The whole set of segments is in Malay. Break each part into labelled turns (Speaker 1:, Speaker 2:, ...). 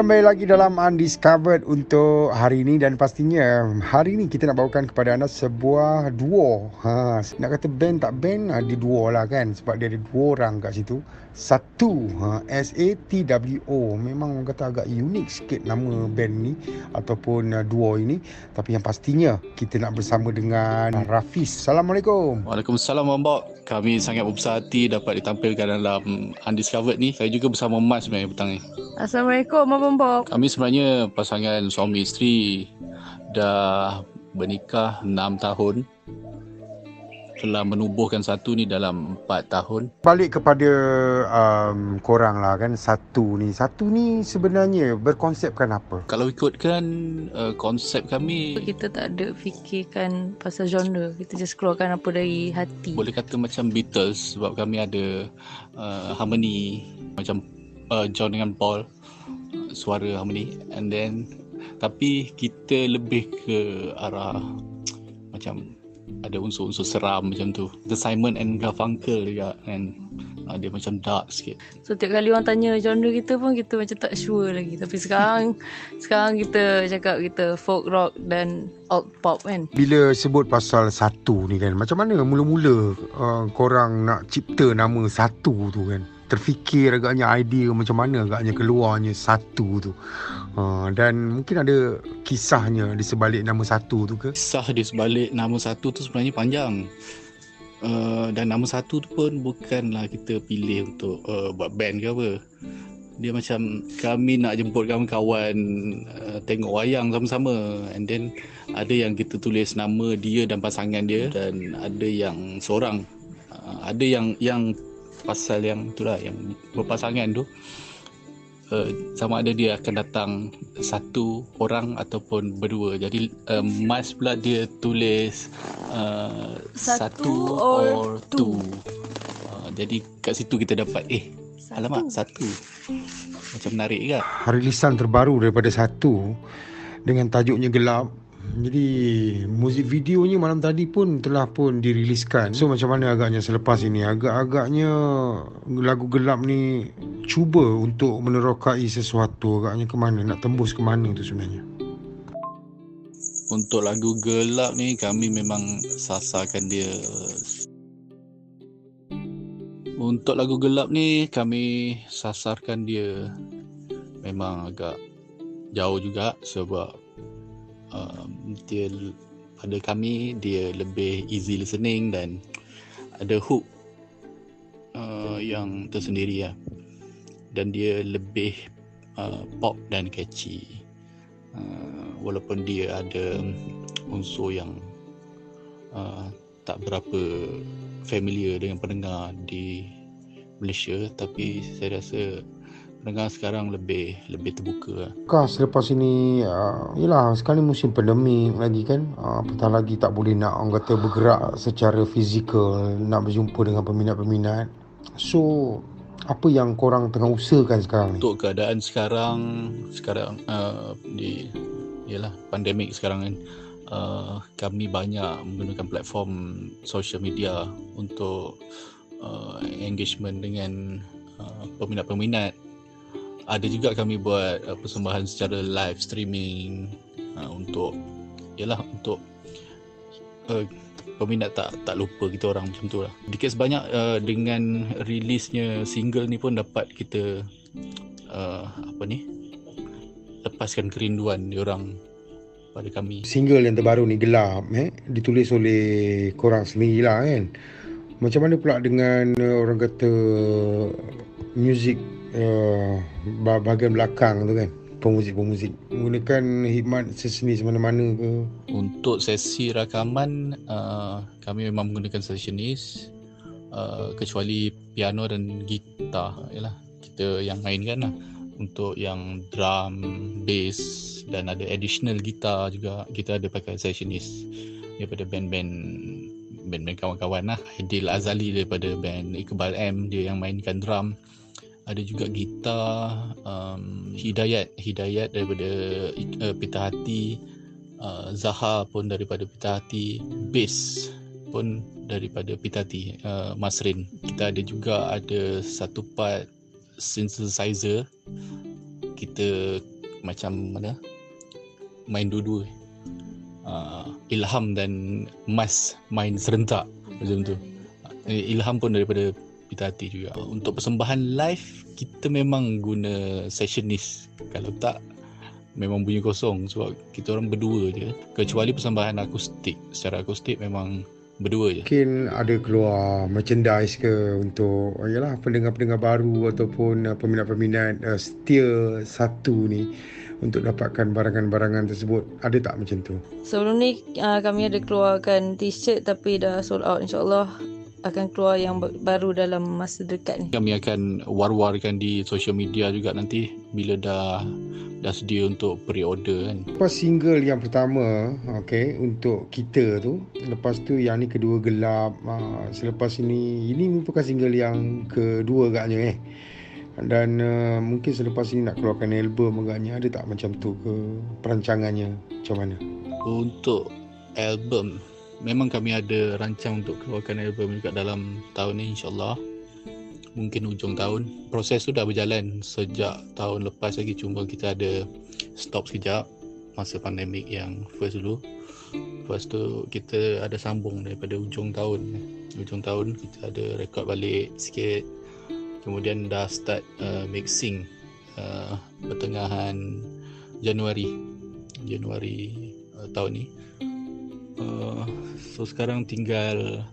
Speaker 1: Kembali lagi dalam Undiscovered untuk hari ini dan pastinya hari ini kita nak bawakan kepada anda sebuah duo. Ha, nak kata band tak band, ada duo lah kan sebab dia ada dua orang kat situ. Satu, ha, S-A-T-W-O. Memang orang kata agak unik sikit nama band ni ataupun uh, duo ini. Tapi yang pastinya kita nak bersama dengan Rafiz. Assalamualaikum.
Speaker 2: Waalaikumsalam Mbak. Kami sangat berbesar hati dapat ditampilkan dalam Undiscovered ni. Saya juga bersama Mas sebenarnya petang ni.
Speaker 3: Assalamualaikum Abang Bob.
Speaker 2: Kami sebenarnya pasangan suami isteri dah bernikah 6 tahun. Telah menubuhkan satu ni dalam 4 tahun.
Speaker 1: Balik kepada um, korang lah kan satu ni. Satu ni sebenarnya berkonsepkan apa?
Speaker 2: Kalau ikutkan uh, konsep kami
Speaker 3: Kita tak ada fikirkan pasal genre. Kita just keluarkan apa dari hati.
Speaker 2: boleh kata macam Beatles sebab kami ada uh, harmony macam uh, John dengan Paul suara harmony and then tapi kita lebih ke arah macam ada unsur-unsur seram macam tu The Simon and Garfunkel juga kan uh, dia macam dark sikit
Speaker 3: So tiap kali orang tanya genre kita pun kita macam tak sure lagi. Tapi sekarang sekarang kita cakap kita folk rock dan alt pop kan.
Speaker 1: Bila sebut pasal satu ni kan Macam mana mula-mula uh, korang nak cipta nama satu tu kan Terfikir agaknya idea macam mana agaknya keluarnya satu tu. Uh, Dan mungkin ada kisahnya di sebalik nama satu tu ke?
Speaker 2: Kisah di sebalik nama satu tu sebenarnya panjang. Uh, dan nama satu tu pun bukanlah kita pilih untuk uh, buat band ke apa. Dia macam kami nak jemput kawan-kawan uh, tengok wayang sama-sama. And then ada yang kita tulis nama dia dan pasangan dia dan ada yang seorang. Uh, ada yang yang pasal yang itulah yang berpasangan tu uh, sama ada dia akan datang satu orang ataupun berdua. Jadi uh, Mas pula dia tulis uh,
Speaker 3: Satu
Speaker 2: satu,
Speaker 3: or
Speaker 2: or two. Uh, jadi kat situ kita dapat eh alamak satu. Macam menarik ke?
Speaker 1: Rilisan terbaru daripada satu Dengan tajuknya gelap jadi muzik videonya malam tadi pun telah pun diriliskan. So macam mana agaknya selepas ini? Agak-agaknya lagu gelap ni cuba untuk menerokai sesuatu agaknya ke mana? Nak tembus ke mana tu sebenarnya?
Speaker 2: Untuk lagu gelap ni kami memang sasarkan dia Untuk lagu gelap ni kami sasarkan dia memang agak jauh juga sebab um, dia pada kami dia lebih easy listening dan ada hook uh, yang tersendiri lah dan dia lebih uh, pop dan catchy. Uh, walaupun dia ada unsur yang uh, tak berapa familiar dengan pendengar di Malaysia tapi saya rasa pendengar sekarang lebih lebih terbuka lah.
Speaker 1: Kah selepas ini uh, Yelah sekarang ni musim pandemik lagi kan uh, Apatah lagi tak boleh nak Orang kata bergerak secara fizikal Nak berjumpa dengan peminat-peminat So Apa yang korang tengah usahakan sekarang ni?
Speaker 2: Untuk keadaan sekarang sekarang uh, di ialah pandemik sekarang kan uh, kami banyak menggunakan platform social media untuk uh, engagement dengan uh, peminat-peminat ada juga kami buat uh, persembahan secara live streaming uh, untuk ialah untuk uh, peminat tak tak lupa kita orang macam tu lah. Dikit sebanyak uh, dengan rilisnya single ni pun dapat kita uh, apa ni lepaskan kerinduan diorang pada kami.
Speaker 1: Single yang terbaru ni gelap eh ditulis oleh korang sendiri lah kan. Macam mana pula dengan uh, orang kata music uh, bahagian belakang tu kan pemuzik-pemuzik. Menggunakan hikmat seseni semana-mana ke?
Speaker 2: Untuk sesi rakaman uh, kami memang menggunakan sessionis uh, kecuali piano dan gitar. Yalah kita yang mainkan lah. Untuk yang drum, bass dan ada additional gitar juga kita ada pakai sessionis daripada band-band band-band kawan-kawan lah. Aidil Azali daripada band Iqbal M dia yang mainkan drum ada juga gitar um, Hidayat Hidayat daripada uh, Pita Hati. Uh, Zaha pun daripada Pita Hati. Bass pun daripada Pita Hati uh, Masrin kita ada juga ada satu part synthesizer. Kita macam mana? Main dua-dua. Uh, ilham dan mas main serentak. Macam tu. Eh, ilham pun daripada Pita Hati juga. Untuk persembahan live kita memang guna sessionist. Kalau tak memang bunyi kosong sebab kita orang berdua je. Kecuali persembahan akustik. Secara akustik memang berdua je.
Speaker 1: Mungkin ada keluar merchandise ke untuk yalah pendengar-pendengar baru ataupun uh, peminat-peminat uh, setia satu ni untuk dapatkan barangan-barangan tersebut. Ada tak macam tu?
Speaker 3: Sebelum ni uh, kami ada keluarkan t-shirt tapi dah sold out insyaAllah akan keluar yang ba- baru dalam masa dekat ni.
Speaker 2: kami akan war-warkan di social media juga nanti bila dah dah sedia untuk pre-order kan
Speaker 1: Lepas single yang pertama, okay, untuk kita tu, lepas tu yang ni kedua gelap, uh, selepas ini, ini merupakan single yang kedua agaknya eh. Dan uh, mungkin selepas ini nak keluarkan album agaknya, ada tak macam tu ke perancangannya macam mana?
Speaker 2: untuk album memang kami ada rancang untuk keluarkan album juga dalam tahun ni insyaallah. Mungkin ujung tahun. Proses tu dah berjalan sejak tahun lepas lagi. Cuma kita ada stop sekejap masa pandemik yang first dulu. Lepas tu kita ada sambung daripada ujung tahun. Ujung tahun kita ada rekod balik sikit. Kemudian dah start uh, mixing uh, pertengahan Januari. Januari uh, tahun ni uh, so sekarang tinggal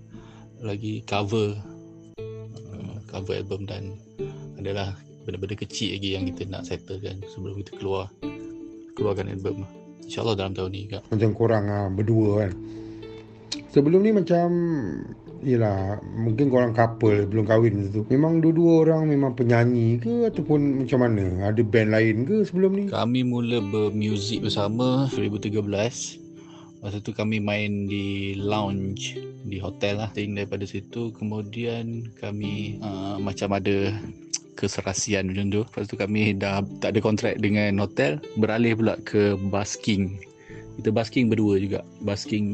Speaker 2: lagi cover uh, cover album dan adalah benda-benda kecil lagi yang kita nak settlekan sebelum kita keluar keluarkan album. InsyaAllah dalam tahun ni kak.
Speaker 1: Macam korang ah, berdua kan. Sebelum ni macam Yelah Mungkin korang couple Belum kahwin macam tu. Memang dua-dua orang Memang penyanyi ke Ataupun macam mana? Ada band lain ke sebelum ni?
Speaker 2: Kami mula bermuzik bersama 2013 Masa tu kami main di lounge Di hotel lah Think daripada situ. Kemudian kami uh, Macam ada Keserasian macam tu. Lepas tu kami dah Tak ada kontrak dengan hotel. Beralih pula ke basking Kita basking berdua juga. Basking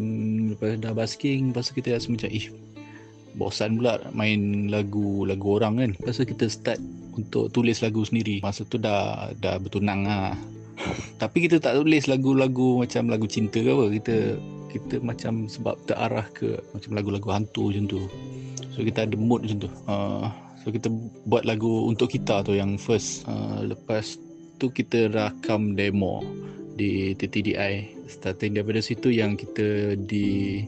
Speaker 2: Lepas dah basking Lepas tu kita rasa macam Ih Bosan pula main lagu lagu orang kan. Lepas tu kita start untuk tulis lagu sendiri. Masa tu dah dah bertunang lah Tapi kita tak tulis lagu-lagu macam lagu cinta ke apa. Kita kita macam sebab terarah ke macam lagu-lagu hantu macam tu. So kita ada mood macam tu. Uh, So kita buat lagu untuk kita tu yang first. Uh, Lepas tu kita rakam demo di TTDI Starting daripada situ yang kita di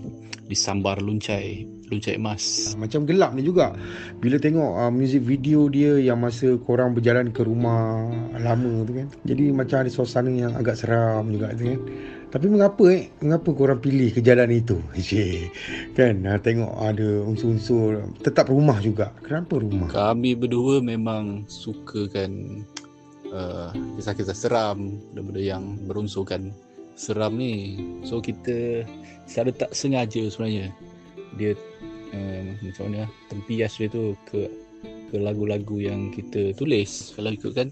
Speaker 2: disambar luncai luncai emas
Speaker 1: Macam gelap ni juga. Bila tengok uh, music video dia Yang masa korang berjalan ke rumah Lama tu kan. Jadi macam ada suasana yang agak seram juga tu kan. Tapi mengapa eh? Mengapa korang pilih ke jalan itu? Cik Kan? Uh, Tengok ada unsur-unsur. Tetap rumah juga. Kenapa rumah?
Speaker 2: Kami berdua memang sukakan uh, kisah-kisah seram, benda-benda yang berunsurkan seram ni. So kita secara tak sengaja sebenarnya dia um, macam mana tempias dia tu ke ke lagu-lagu yang kita tulis. Kalau ikutkan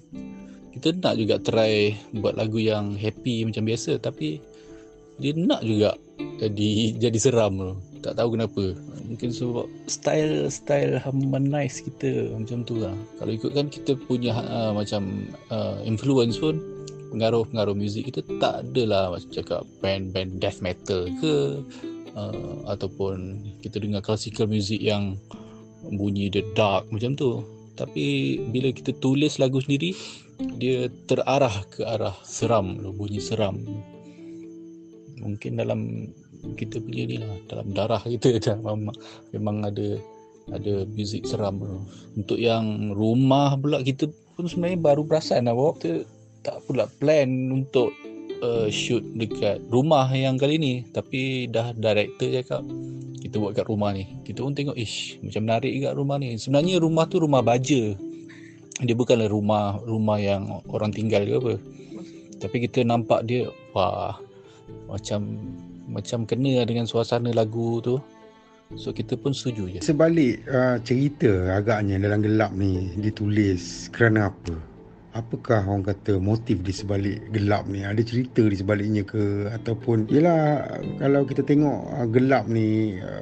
Speaker 2: kita nak juga try buat lagu yang happy macam biasa tapi dia nak juga jadi jadi seram tu. Tak tahu kenapa. Mungkin sebab style style harmonize kita macam tu lah. Kalau ikutkan kita punya uh, macam uh, influence pun pengaruh-pengaruh muzik kita tak adalah macam cakap band-band death metal ke uh, ataupun kita dengar classical music yang bunyi the dark macam tu. Tapi bila kita tulis lagu sendiri dia terarah ke arah seram, bunyi seram mungkin dalam kita punya ni lah dalam darah kita dah memang, memang ada ada muzik seram tu. Untuk yang rumah pula kita pun sebenarnya baru perasan lah bahawa kita tak pula plan untuk shoot dekat rumah yang kali ni. Tapi dah director cakap kita buat kat rumah ni. Kita pun tengok ish macam menarik juga rumah ni. Sebenarnya rumah tu rumah baja. Dia bukanlah rumah rumah yang orang tinggal ke apa. Tapi kita nampak dia wah macam macam kena dengan suasana lagu tu. So kita pun setuju je.
Speaker 1: Sebalik uh, cerita agaknya dalam gelap ni ditulis kerana apa? Apakah orang kata motif di sebalik gelap ni? Ada cerita di sebaliknya ke? Ataupun, yelah kalau kita tengok uh, gelap ni, uh,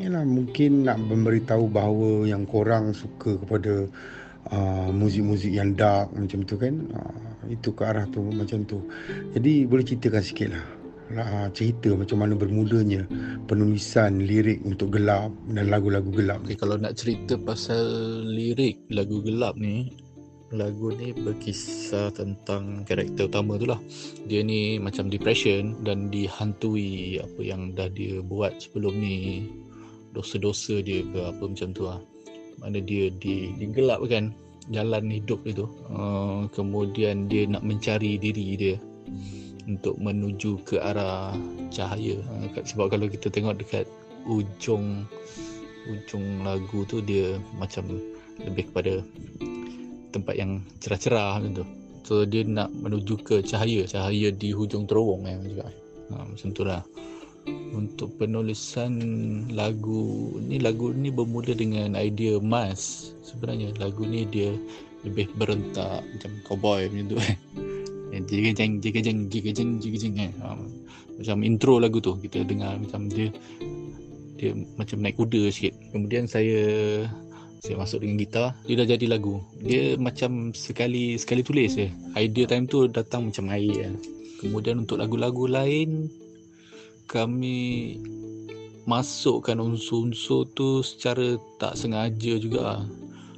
Speaker 1: yelah mungkin nak memberitahu bahawa yang korang suka kepada uh, muzik-muzik yang dark macam tu kan uh, itu ke arah tu macam tu jadi boleh ceritakan sikit lah uh, cerita macam mana bermulanya penulisan lirik untuk gelap dan lagu-lagu gelap
Speaker 2: okay, kalau nak cerita pasal lirik lagu gelap ni lagu ni berkisah tentang karakter utama tu lah. Dia ni macam depression dan dihantui apa yang dah dia buat sebelum ni. Dosa-dosa dia ke apa macam tu lah. Mana dia di, digelapkan jalan hidup itu uh, kemudian dia nak mencari diri dia untuk menuju ke arah cahaya. Uh, sebab kalau kita tengok dekat ujung ujung lagu tu dia macam lebih kepada tempat yang cerah-cerah macam tu. So dia nak menuju ke cahaya. Cahaya di hujung terowong eh, juga uh, macam tu lah. Untuk penulisan lagu ni lagu ni bermula dengan idea Mas sebenarnya. Lagu ni dia lebih berentak macam cowboy macam tu. Eh jika jeng jika jeng jika jeng jika jeng eh macam intro lagu tu kita dengar. Macam dia dia macam naik kuda sikit. Kemudian saya saya masuk dengan gitar. Dia dah jadi lagu. Dia macam sekali sekali tulis je. Idea time tu datang macam air eh. kemudian untuk lagu-lagu lain kami masukkan unsur-unsur tu secara tak sengaja juga.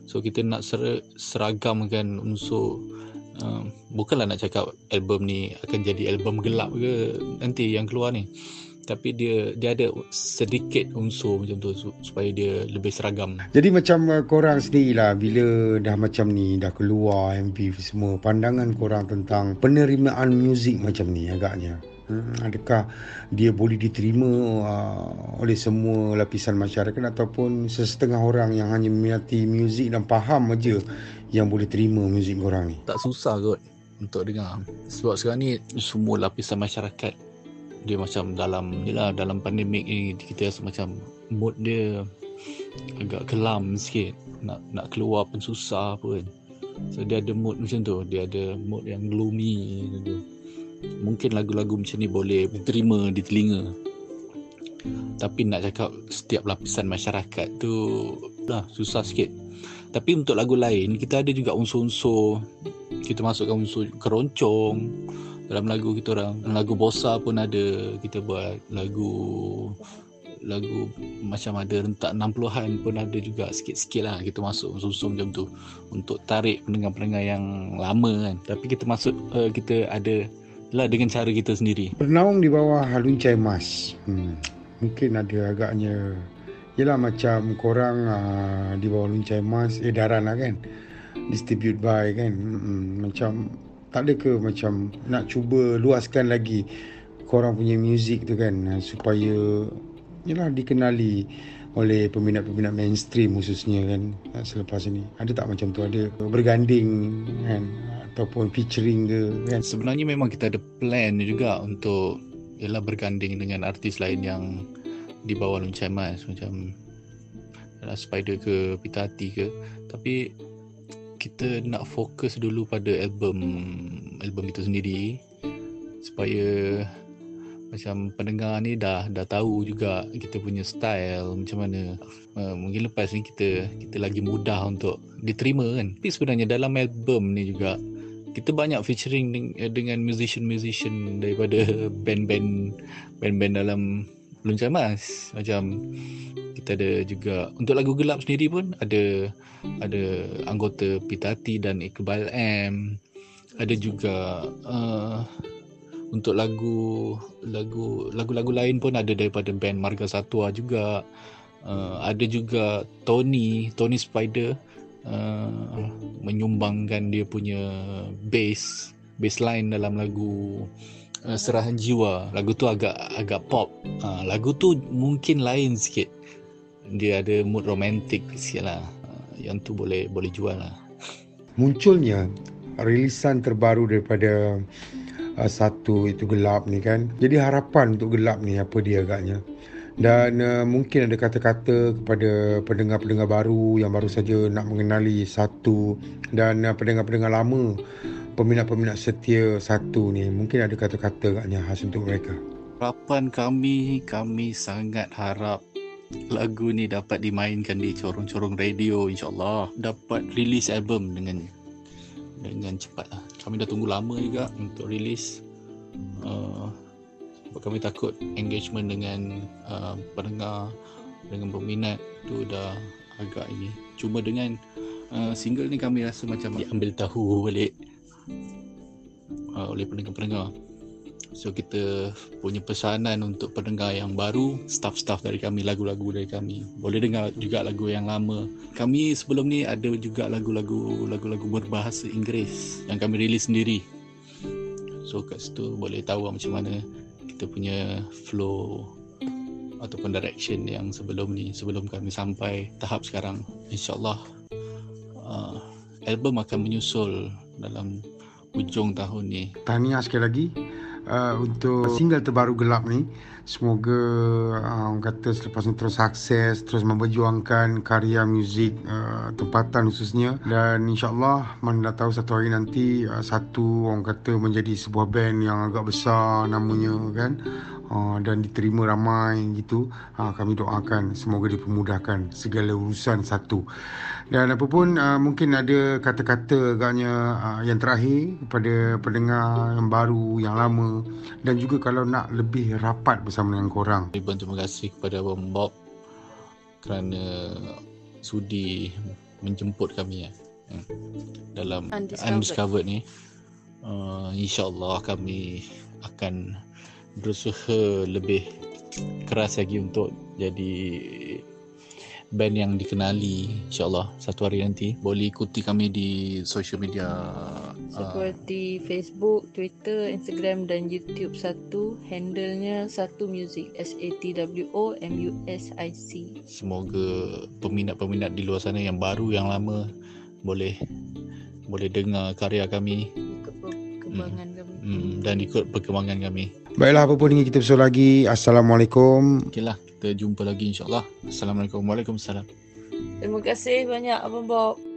Speaker 2: So kita nak ser- seragamkan unsur um, bukanlah nak cakap album ni akan jadi album gelap ke nanti yang keluar ni tapi dia dia ada sedikit unsur macam tu supaya dia lebih seragam.
Speaker 1: Jadi macam uh, korang sendirilah bila dah macam ni dah keluar MV semua pandangan korang tentang penerimaan muzik macam ni agaknya. Hmm, adakah dia boleh diterima uh, oleh semua lapisan masyarakat ataupun sesetengah orang yang hanya meminati muzik dan faham aja yang boleh terima muzik korang ni?
Speaker 2: Tak susah kot untuk dengar. Sebab sekarang ni semua lapisan masyarakat dia macam dalam ni lah dalam pandemik ni kita rasa macam mood dia agak kelam sikit. Nak nak keluar pun susah pun so dia ada mood macam tu. Dia ada mood yang gloomy macam tu. Mungkin lagu-lagu macam ni boleh diterima di telinga. Tapi nak cakap setiap lapisan masyarakat tu lah susah sikit. Tapi untuk lagu lain kita ada juga unsur-unsur. Kita masukkan unsur keroncong dalam lagu kita orang lagu bosa pun ada kita buat lagu lagu macam ada rentak 60-an pun ada juga sikit-sikit lah kita masuk unsur macam tu untuk tarik pendengar-pendengar yang lama kan tapi kita masuk uh, kita ada lah dengan cara kita sendiri.
Speaker 1: Bernaung di bawah haluncai emas. Hmm. Mungkin ada agaknya Yelah macam korang uh, di bawah luncai emas edaran lah kan distribute by kan hmm, macam tak ada ke macam nak cuba luaskan lagi korang punya music tu kan? Uh, supaya yelah dikenali oleh peminat-peminat mainstream khususnya kan uh, selepas ini. Ada tak macam tu? Ada berganding kan? Ataupun featuring ke kan?
Speaker 2: Sebenarnya memang kita ada plan juga untuk ialah berganding dengan artis lain yang di bawah Luncai Mas. Macam Spider ke Pita Hati ke. Tapi kita nak fokus dulu pada album album itu sendiri supaya macam pendengar ni dah dah tahu juga kita punya style macam mana uh, mungkin lepas ni kita kita lagi mudah untuk diterima kan. Tapi sebenarnya dalam album ni juga kita banyak featuring dengan musician-musician daripada band-band band-band dalam Luncai Mas macam kita ada juga untuk lagu gelap sendiri pun ada ada anggota Pitati dan Iqbal M ada juga uh, untuk lagu lagu lagu-lagu lain pun ada daripada band Marga Satwa juga uh, ada juga Tony Tony Spider uh, menyumbangkan dia punya bass bass line dalam lagu uh, Serahan Jiwa. Lagu tu agak agak pop. Uh, lagu tu mungkin lain sikit. Dia ada mood romantik sikit lah. Uh, yang tu boleh boleh jual lah.
Speaker 1: Munculnya rilisan terbaru daripada uh, satu itu gelap ni kan. Jadi harapan untuk gelap ni apa dia agaknya? dan uh, mungkin ada kata-kata kepada pendengar-pendengar baru yang baru saja nak mengenali satu dan uh, pendengar-pendengar lama peminat-peminat setia satu ni mungkin ada kata-kata agaknya khas untuk mereka
Speaker 2: harapan kami kami sangat harap lagu ni dapat dimainkan di corong-corong radio insyaAllah. Dapat release album dengan dengan cepat lah. Kami dah tunggu lama juga untuk release. Uh, kami takut engagement dengan uh, pendengar dengan peminat tu dah agak ini. Cuma dengan uh, single ni kami rasa macam diambil tahu balik. Uh, oleh pendengar-pendengar So kita punya pesanan untuk pendengar yang baru, staff-staff dari kami, lagu-lagu dari kami. Boleh dengar juga lagu yang lama. Kami sebelum ni ada juga lagu-lagu lagu-lagu berbahasa Inggeris yang kami rilis sendiri. So kat situ boleh tahu lah macam mana kita punya flow ataupun direction yang sebelum ni sebelum kami sampai tahap sekarang. InsyaAllah uh, album akan menyusul dalam hujung tahun ni.
Speaker 1: Tahniah sekali lagi uh, untuk single terbaru gelap ni semoga uh, orang kata selepas ni terus sukses terus memperjuangkan karya muzik uh, tempatan khususnya. Dan insyaallah mana dah tahu satu hari nanti uh, satu orang kata menjadi sebuah band yang agak besar namanya kan? Uh, dan diterima ramai gitu. Uh, kami doakan semoga dipermudahkan segala urusan satu dan apa pun uh, mungkin ada kata-kata agaknya uh, yang terakhir kepada pendengar yang baru yang lama. Dan juga kalau nak lebih rapat bersama dengan korang.
Speaker 2: Ribuan terima kasih kepada Abang Bob kerana sudi menjemput kami ya, dalam
Speaker 3: Undiscovered.
Speaker 2: Undiscovered ni uh, InsyaAllah kami akan berusaha lebih keras lagi untuk jadi band yang dikenali insyaAllah satu hari nanti boleh ikuti kami di social media uh,
Speaker 3: Seperti Facebook, Twitter, Instagram dan YouTube satu. Handlenya satu music. S-A-T-W-O-M-U-S-I-C.
Speaker 2: semoga peminat-peminat di luar sana yang baru yang lama boleh boleh dengar karya kami
Speaker 3: Ikut perkembangan kami.
Speaker 2: hmm, dan ikut perkembangan kami
Speaker 1: baiklah apa pun ini kita bersuara lagi Assalamualaikum
Speaker 2: okeylah kita jumpa lagi insyaAllah. Assalamualaikum. Waalaikumsalam.
Speaker 3: Terima kasih banyak Abang Bob.